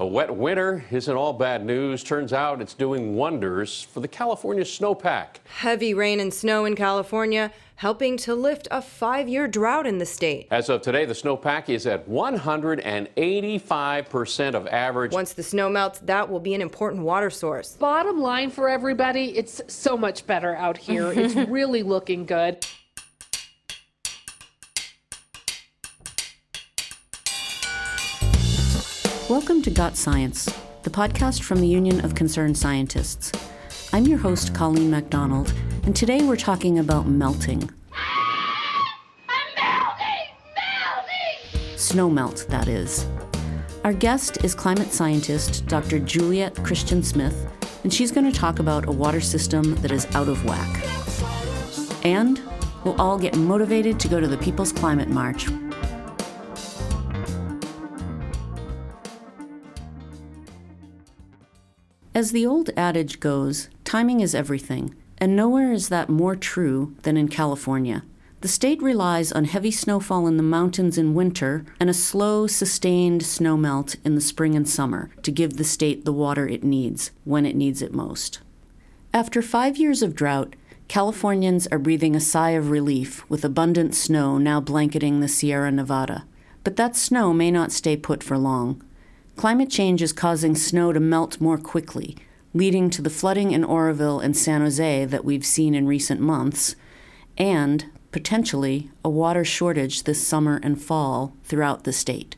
A wet winter isn't all bad news. Turns out it's doing wonders for the California snowpack. Heavy rain and snow in California helping to lift a five year drought in the state. As of today, the snowpack is at 185% of average. Once the snow melts, that will be an important water source. Bottom line for everybody, it's so much better out here. it's really looking good. Welcome to Got Science, the podcast from the Union of Concerned Scientists. I'm your host, Colleen MacDonald, and today we're talking about melting. Snow melt, that is. Our guest is climate scientist Dr. Juliet Christian Smith, and she's going to talk about a water system that is out of whack. And we'll all get motivated to go to the People's Climate March As the old adage goes, timing is everything, and nowhere is that more true than in California. The state relies on heavy snowfall in the mountains in winter and a slow, sustained snowmelt in the spring and summer to give the state the water it needs when it needs it most. After five years of drought, Californians are breathing a sigh of relief with abundant snow now blanketing the Sierra Nevada. But that snow may not stay put for long. Climate change is causing snow to melt more quickly, leading to the flooding in Oroville and San Jose that we've seen in recent months, and potentially a water shortage this summer and fall throughout the state.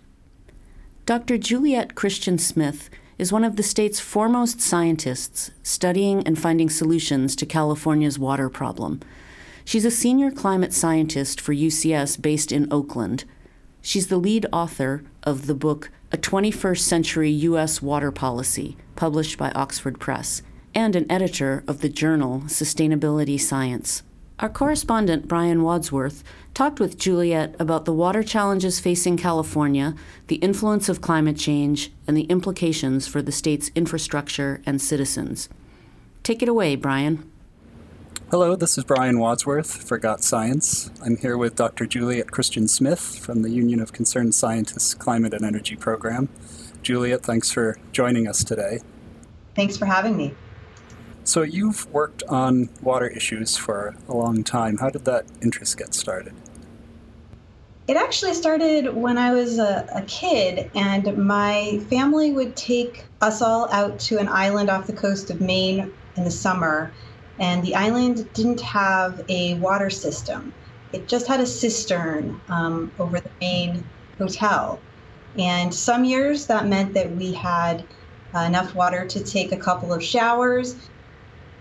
Dr. Juliet Christian Smith is one of the state's foremost scientists studying and finding solutions to California's water problem. She's a senior climate scientist for UCS based in Oakland. She's the lead author of the book a 21st Century U.S. Water Policy, published by Oxford Press, and an editor of the journal Sustainability Science. Our correspondent, Brian Wadsworth, talked with Juliet about the water challenges facing California, the influence of climate change, and the implications for the state's infrastructure and citizens. Take it away, Brian. Hello, this is Brian Wadsworth for Got Science. I'm here with Dr. Juliet Christian Smith from the Union of Concerned Scientists Climate and Energy Program. Juliet, thanks for joining us today. Thanks for having me. So, you've worked on water issues for a long time. How did that interest get started? It actually started when I was a, a, kid, and my family would take us all out to an island off the coast of Maine in the summer and the island didn't have a water system. It just had a cistern um, over the main hotel. And some years that meant that we had uh, enough water to take a couple of showers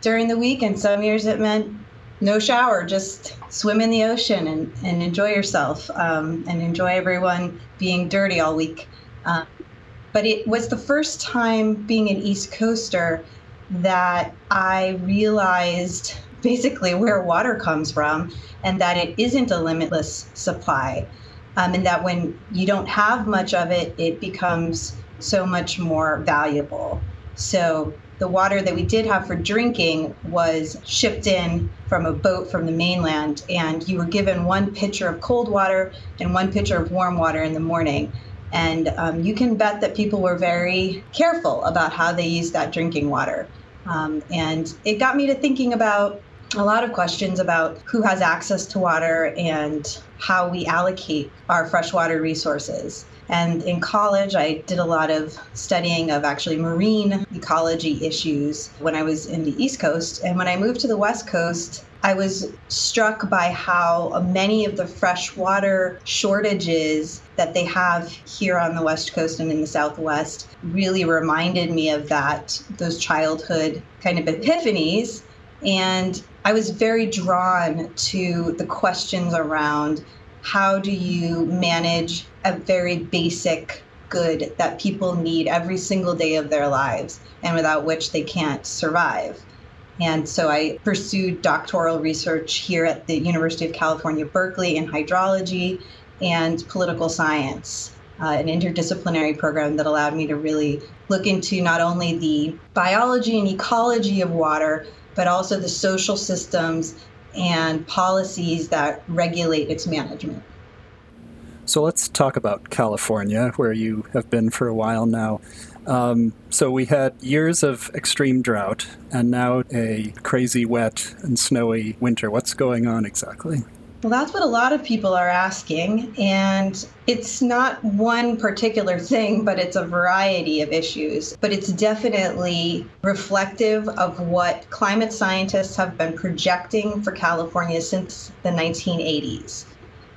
during the week, and some years it meant no shower, just swim in the ocean and, and enjoy yourself um, and enjoy everyone being dirty all week. Um, but it was the first time being an East Coaster that I realized basically where water comes from and that it isn't a limitless supply. Um, and that when you don't have much of it, it becomes so much more valuable. So the water that we did have for drinking was shipped in from a boat from the mainland, and you were given one pitcher of cold water and one pitcher of warm water in the morning. And um, you can bet that people were very careful about how they used that drinking water. Um, and it got me to thinking about a lot of questions about who has access to water and how we allocate our freshwater resources. And in college, I did a lot of studying of actually marine ecology issues when I was in the East Coast. And when I moved to the West Coast, I was struck by how many of the freshwater shortages that they have here on the West Coast and in the Southwest really reminded me of that, those childhood kind of epiphanies. And I was very drawn to the questions around how do you manage a very basic good that people need every single day of their lives and without which they can't survive. And so I pursued doctoral research here at the University of California, Berkeley in hydrology and political science, uh, an interdisciplinary program that allowed me to really look into not only the biology and ecology of water, but also the social systems and policies that regulate its management. So let's talk about California, where you have been for a while now. Um, so we had years of extreme drought and now a crazy wet and snowy winter. What's going on exactly? Well, that's what a lot of people are asking. And it's not one particular thing, but it's a variety of issues. But it's definitely reflective of what climate scientists have been projecting for California since the 1980s.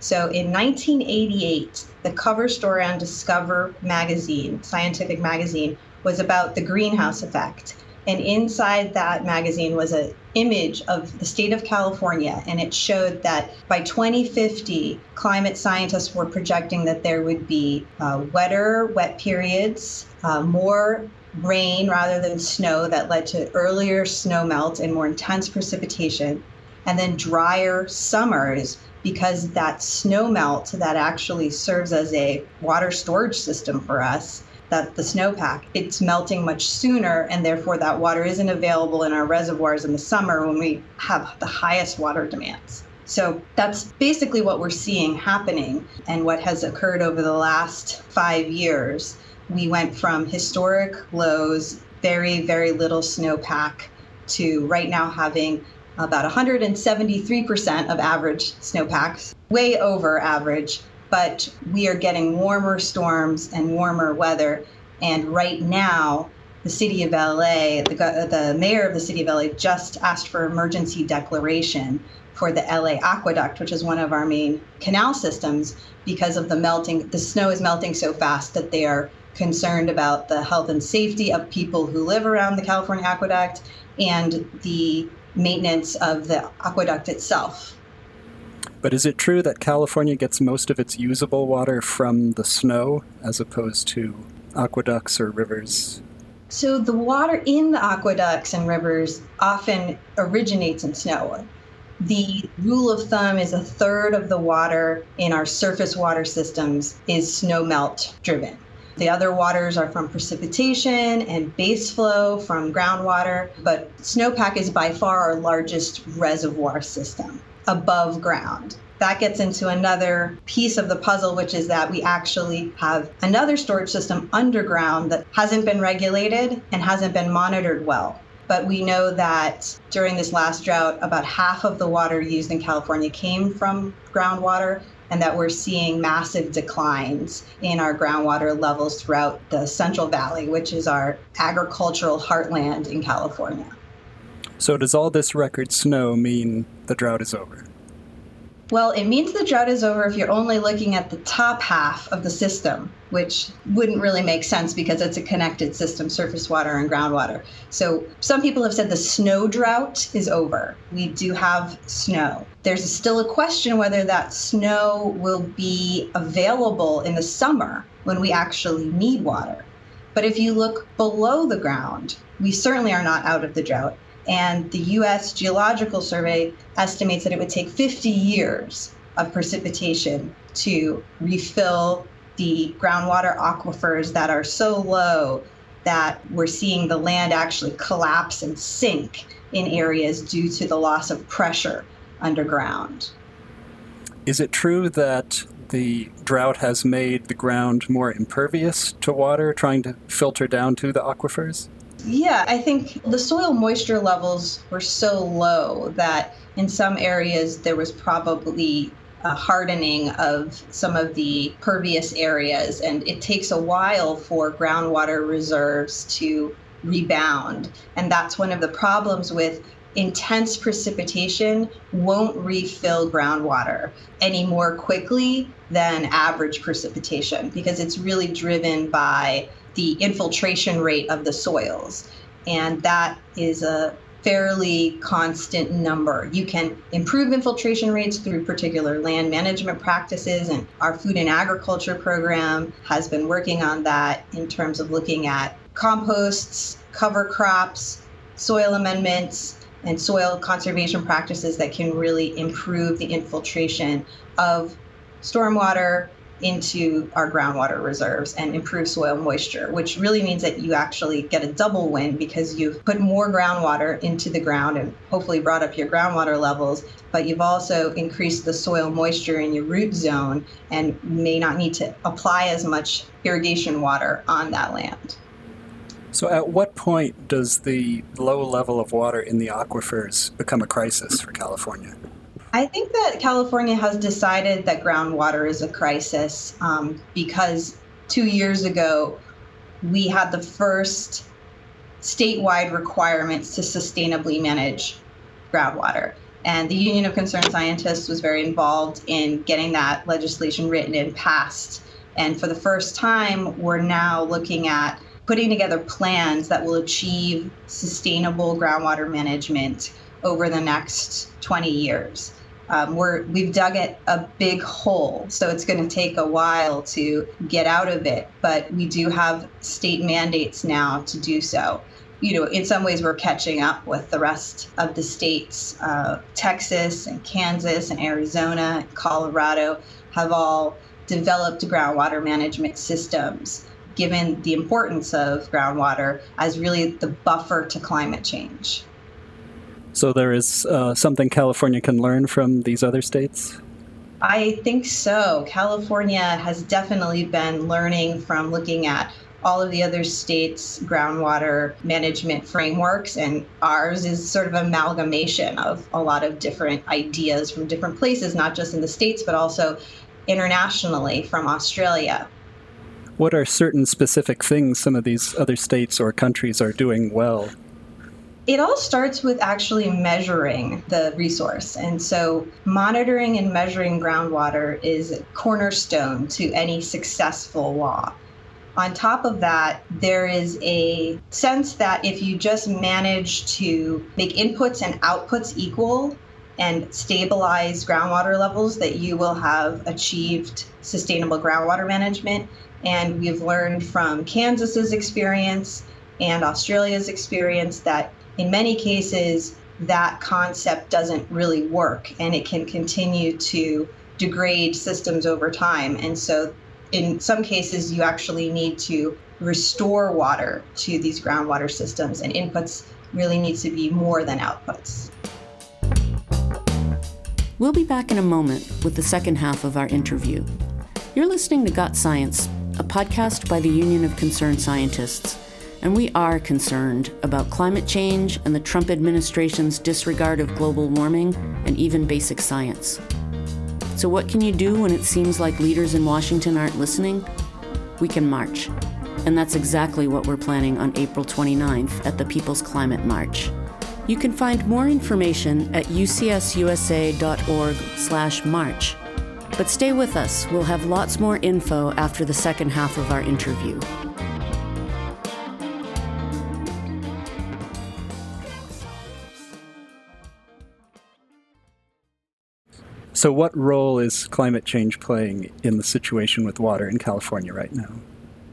So in 1988, the cover story on Discover magazine, scientific magazine, was about the greenhouse effect. And inside that magazine was an image of the state of California, and it showed that by 2050, climate scientists were projecting that there would be uh, wetter, wet periods, uh, more rain rather than snow that led to earlier snow melt and more intense precipitation, and then drier summers because that snow melt that actually serves as a water storage system for us that the snowpack it's melting much sooner and therefore that water isn't available in our reservoirs in the summer when we have the highest water demands. So that's basically what we're seeing happening and what has occurred over the last five years. We went from historic lows very very little snowpack to right now having about 173% of average snowpacks, way over average, but we are getting warmer storms and warmer weather. And right now, the city of LA, the, the mayor of the city of LA just asked for emergency declaration for the LA aqueduct, which is one of our main canal systems, because of the melting. The snow is melting so fast that they are concerned about the health and safety of people who live around the California aqueduct and the maintenance of the aqueduct itself. But is it true that California gets most of its usable water from the snow as opposed to aqueducts or rivers? So, the water in the aqueducts and rivers often originates in snow. The rule of thumb is a third of the water in our surface water systems is snow melt driven. The other waters are from precipitation and base flow from groundwater, but snowpack is by far our largest reservoir system above ground. That gets into another piece of the puzzle, which is that we actually have another storage system underground that hasn't been regulated and hasn't been monitored well. But we know that during this last drought, about half of the water used in California came from groundwater, and that we're seeing massive declines in our groundwater levels throughout the Central Valley, which is our agricultural heartland in California. So, does all this record snow mean the drought is over? Well, it means the drought is over if you're only looking at the top half of the system, which wouldn't really make sense because it's a connected system surface water and groundwater. So, some people have said the snow drought is over. We do have snow. There's still a question whether that snow will be available in the summer when we actually need water. But if you look below the ground, we certainly are not out of the drought. And the US Geological Survey estimates that it would take 50 years of precipitation to refill the groundwater aquifers that are so low that we're seeing the land actually collapse and sink in areas due to the loss of pressure underground. Is it true that the drought has made the ground more impervious to water, trying to filter down to the aquifers? Yeah, I think the soil moisture levels were so low that in some areas there was probably a hardening of some of the pervious areas, and it takes a while for groundwater reserves to rebound. And that's one of the problems with intense precipitation won't refill groundwater any more quickly than average precipitation because it's really driven by the infiltration rate of the soils. And that is a fairly constant number. You can improve infiltration rates through particular land management practices, and our food and agriculture program has been working on that in terms of looking at composts, cover crops, soil amendments, and soil conservation practices that can really improve the infiltration of stormwater into our groundwater reserves and improve soil moisture, which really means that you actually get a double win because you've put more groundwater into the ground and hopefully brought up your groundwater levels, but you've also increased the soil moisture in your root zone and may not need to apply as much irrigation water on that land. So, at what point does the low level of water in the aquifers become a crisis for California? I think that California has decided that groundwater is a crisis um, because two years ago we had the first statewide requirements to sustainably manage groundwater. And the Union of Concerned Scientists was very involved in getting that legislation written and passed. And for the first time, we're now looking at putting together plans that will achieve sustainable groundwater management over the next 20 years. Um, we're we've dug it a big hole, so it's going to take a while to get out of it. But we do have state mandates now to do so. You know, in some ways, we're catching up with the rest of the states. Uh, Texas and Kansas and Arizona and Colorado have all developed groundwater management systems, given the importance of groundwater as really the buffer to climate change. So there is uh, something California can learn from these other states? I think so. California has definitely been learning from looking at all of the other states' groundwater management frameworks, and ours is sort of amalgamation of a lot of different ideas from different places, not just in the states, but also internationally from Australia. What are certain specific things some of these other states or countries are doing well? It all starts with actually measuring the resource. And so, monitoring and measuring groundwater is a cornerstone to any successful law. On top of that, there is a sense that if you just manage to make inputs and outputs equal and stabilize groundwater levels, that you will have achieved sustainable groundwater management. And we've learned from Kansas's experience and Australia's experience that in many cases, that concept doesn't really work and it can continue to degrade systems over time. And so, in some cases, you actually need to restore water to these groundwater systems, and inputs really need to be more than outputs. We'll be back in a moment with the second half of our interview. You're listening to Got Science, a podcast by the Union of Concerned Scientists and we are concerned about climate change and the Trump administration's disregard of global warming and even basic science. So, what can you do when it seems like leaders in Washington aren't listening? We can march. And that's exactly what we're planning on April 29th at the People's Climate March. You can find more information at ucsusa.org/march. But stay with us. We'll have lots more info after the second half of our interview. So, what role is climate change playing in the situation with water in California right now?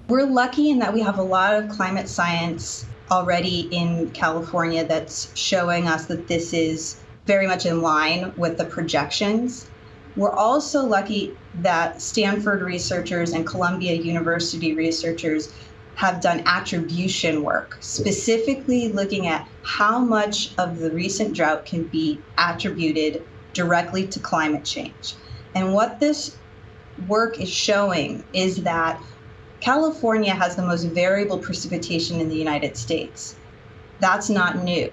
We're lucky in that we have a lot of climate science already in California that's showing us that this is very much in line with the projections. We're also lucky that Stanford researchers and Columbia University researchers have done attribution work, specifically looking at how much of the recent drought can be attributed directly to climate change. And what this work is showing is that California has the most variable precipitation in the United States. That's not new.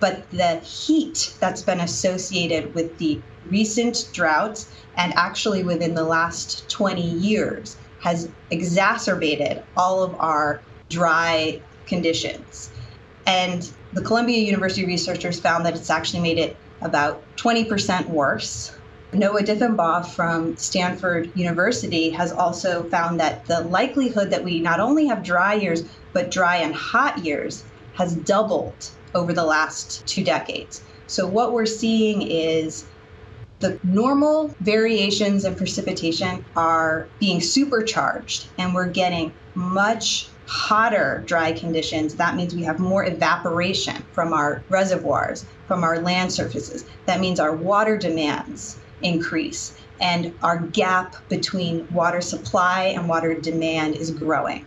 But the heat that's been associated with the recent droughts and actually within the last 20 years has exacerbated all of our dry conditions. And the Columbia University researchers found that it's actually made it about 20% worse. Noah Diffenbaugh from Stanford University has also found that the likelihood that we not only have dry years, but dry and hot years has doubled over the last two decades. So, what we're seeing is the normal variations in precipitation are being supercharged, and we're getting much hotter dry conditions, that means we have more evaporation from our reservoirs, from our land surfaces. That means our water demands increase. and our gap between water supply and water demand is growing.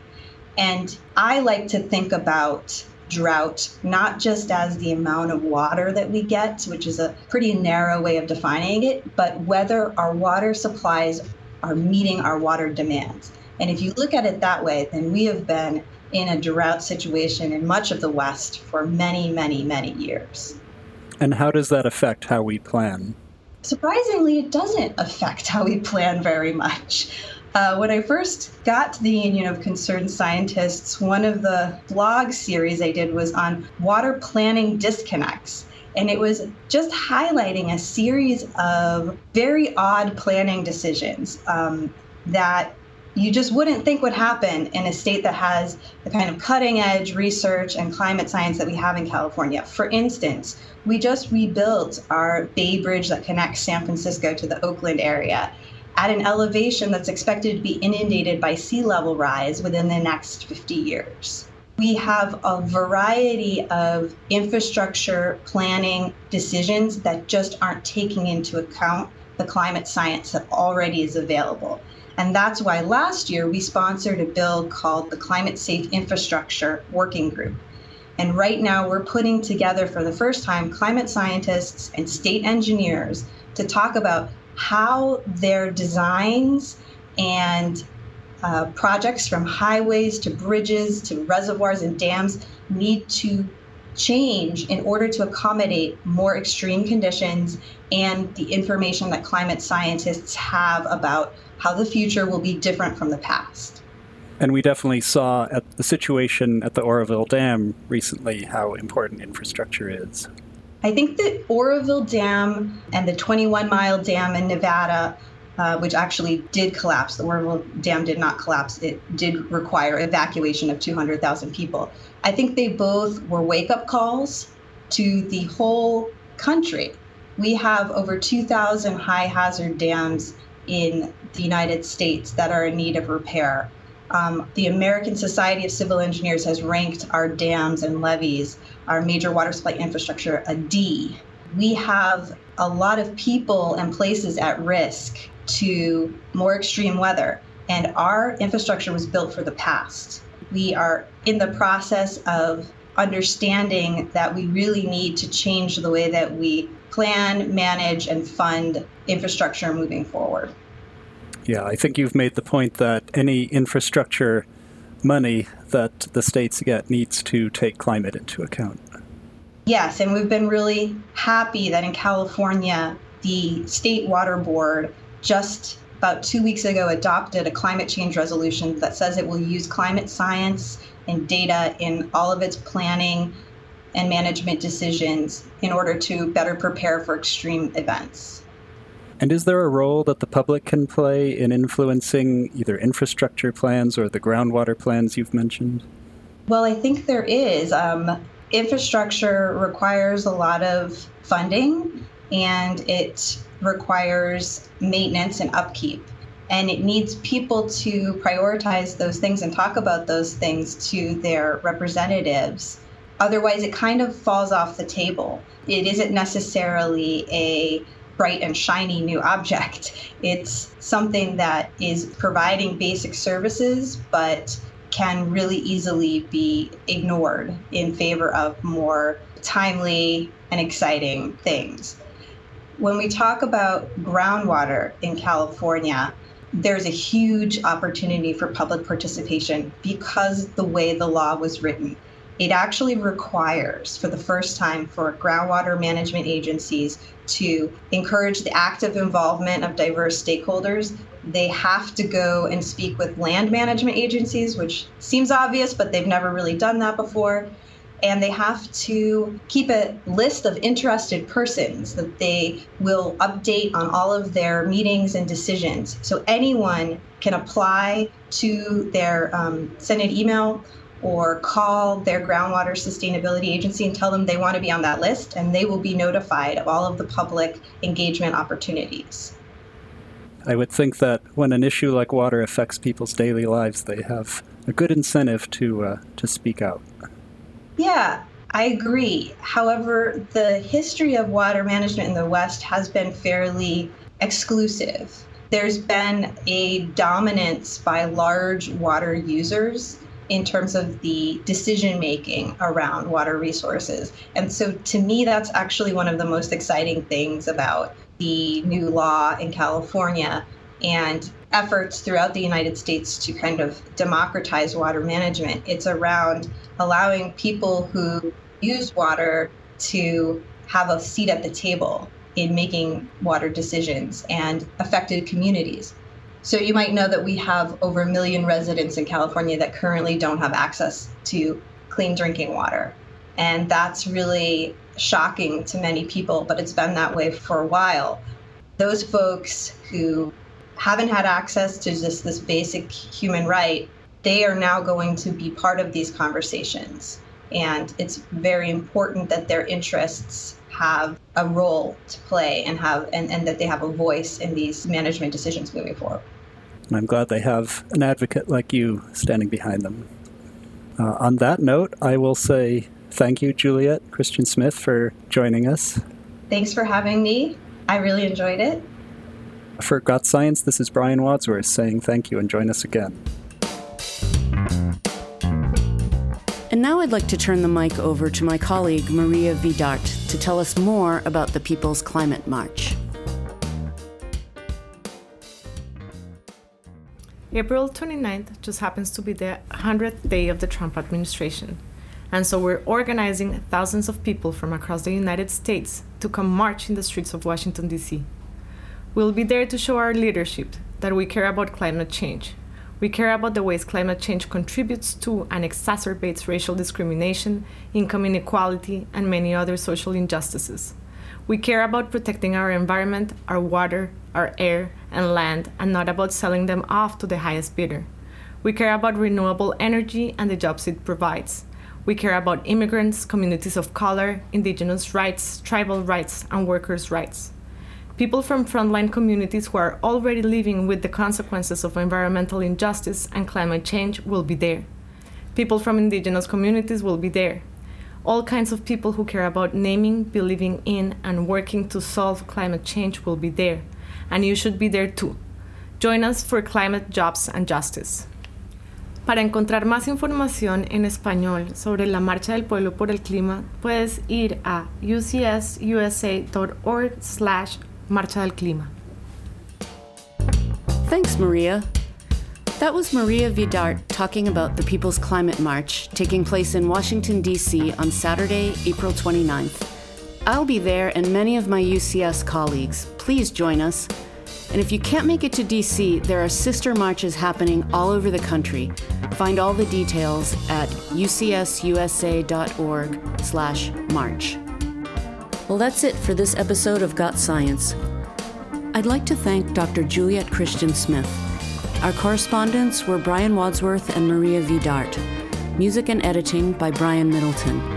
And I like to think about drought not just as the amount of water that we get, which is a pretty narrow way of defining it, but whether our water supplies are meeting our water demands. And if you look at it that way, then we have been in a drought situation in much of the West for many, many, many years. And how does that affect how we plan? Surprisingly, it doesn't affect how we plan very much. Uh, when I first got to the Union of Concerned Scientists, one of the blog series I did was on water planning disconnects. And it was just highlighting a series of very odd planning decisions um, that you just wouldn't think would happen in a state that has the kind of cutting edge research and climate science that we have in California. For instance, we just rebuilt our Bay Bridge that connects San Francisco to the Oakland area at an elevation that's expected to be inundated by sea level rise within the next 50 years. We have a variety of infrastructure planning decisions that just aren't taking into account the climate science that already is available. And that's why last year we sponsored a bill called the Climate Safe Infrastructure Working Group. And right now we're putting together for the first time climate scientists and state engineers to talk about how their designs and uh, projects from highways to bridges to reservoirs and dams need to change in order to accommodate more extreme conditions and the information that climate scientists have about how the future will be different from the past. And we definitely saw at the situation at the Oroville Dam recently how important infrastructure is. I think that Oroville Dam and the 21 mile dam in Nevada, uh, which actually did collapse, the Oroville Dam did not collapse, it did require evacuation of 200,000 people. I think they both were wake up calls to the whole country. We have over 2,000 high hazard dams in the United States that are in need of repair. Um, the American Society of Civil Engineers has ranked our dams and levees, our major water supply infrastructure, a D. We have a lot of people and places at risk to more extreme weather, and our infrastructure was built for the past. We are in the process of understanding that we really need to change the way that we plan, manage, and fund infrastructure moving forward. Yeah, I think you've made the point that any infrastructure money that the states get needs to take climate into account. Yes, and we've been really happy that in California, the State Water Board just about two weeks ago adopted a climate change resolution that says it will use climate science and data in all of its planning and management decisions in order to better prepare for extreme events. And is there a role that the public can play in influencing either infrastructure plans or the groundwater plans you've mentioned? Well, I think there is. Um, infrastructure requires a lot of funding and it requires maintenance and upkeep. And it needs people to prioritize those things and talk about those things to their representatives. Otherwise, it kind of falls off the table. It isn't necessarily a bright and shiny new object. It's something that is providing basic services, but can really easily be ignored in favor of more timely and exciting things. When we talk about groundwater in California, there's a huge opportunity for public participation because the way the law was written it actually requires, for the first time, for groundwater management agencies to encourage the active involvement of diverse stakeholders. They have to go and speak with land management agencies, which seems obvious, but they've never really done that before. And they have to keep a list of interested persons that they will update on all of their meetings and decisions. So anyone can apply to their um, send an email or call their groundwater sustainability agency and tell them they want to be on that list, and they will be notified of all of the public engagement opportunities. I would think that when an issue like water affects people's daily lives, they have a good incentive to uh, to speak out. Yeah, I agree. However, the history of water management in the West has been fairly exclusive. There's been a dominance by large water users in terms of the decision making around water resources. And so to me, that's actually one of the most exciting things about the new law in California and efforts throughout the United States to kind of democratize water management. It's around allowing people who use water to have a seat at the table in making water decisions and affected communities. So you might know that we have over a million residents in California that currently don't have access to clean drinking water. And that's really shocking to many people, but it's been that way for a while. Those folks who haven't had access to just this basic human right, they are now going to be part of these conversations. And it's very important that their interests have a role to play and have and, and that they have a voice in these management decisions moving forward. And I'm glad they have an advocate like you standing behind them. Uh, on that note, I will say thank you, Juliet Christian Smith, for joining us. Thanks for having me. I really enjoyed it. For Got Science, this is Brian Wadsworth saying thank you and join us again. And now I'd like to turn the mic over to my colleague Maria Vidart to tell us more about the People's Climate March. April 29th just happens to be the 100th day of the Trump administration. And so we're organizing thousands of people from across the United States to come march in the streets of Washington, D.C. We'll be there to show our leadership that we care about climate change. We care about the ways climate change contributes to and exacerbates racial discrimination, income inequality, and many other social injustices. We care about protecting our environment, our water, our air, and land, and not about selling them off to the highest bidder. We care about renewable energy and the jobs it provides. We care about immigrants, communities of color, indigenous rights, tribal rights, and workers' rights. People from frontline communities who are already living with the consequences of environmental injustice and climate change will be there. People from indigenous communities will be there all kinds of people who care about naming, believing in, and working to solve climate change will be there, and you should be there too. Join us for Climate, Jobs, and Justice. Para encontrar más información en español sobre la Marcha del Pueblo por el Clima, puedes ir a ucsusa.org slash Marcha del Clima. Thanks, Maria. That was Maria Vidart talking about the People's Climate March taking place in Washington, D.C. on Saturday, April 29th. I'll be there and many of my UCS colleagues. Please join us. And if you can't make it to D.C., there are sister marches happening all over the country. Find all the details at ucsusa.org slash march. Well, that's it for this episode of Got Science. I'd like to thank Dr. Juliet Christian Smith our correspondents were Brian Wadsworth and Maria Vidart. Music and editing by Brian Middleton.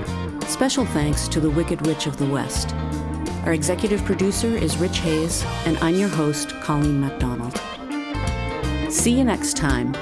Special thanks to the Wicked Witch of the West. Our executive producer is Rich Hayes, and I'm your host, Colleen MacDonald. See you next time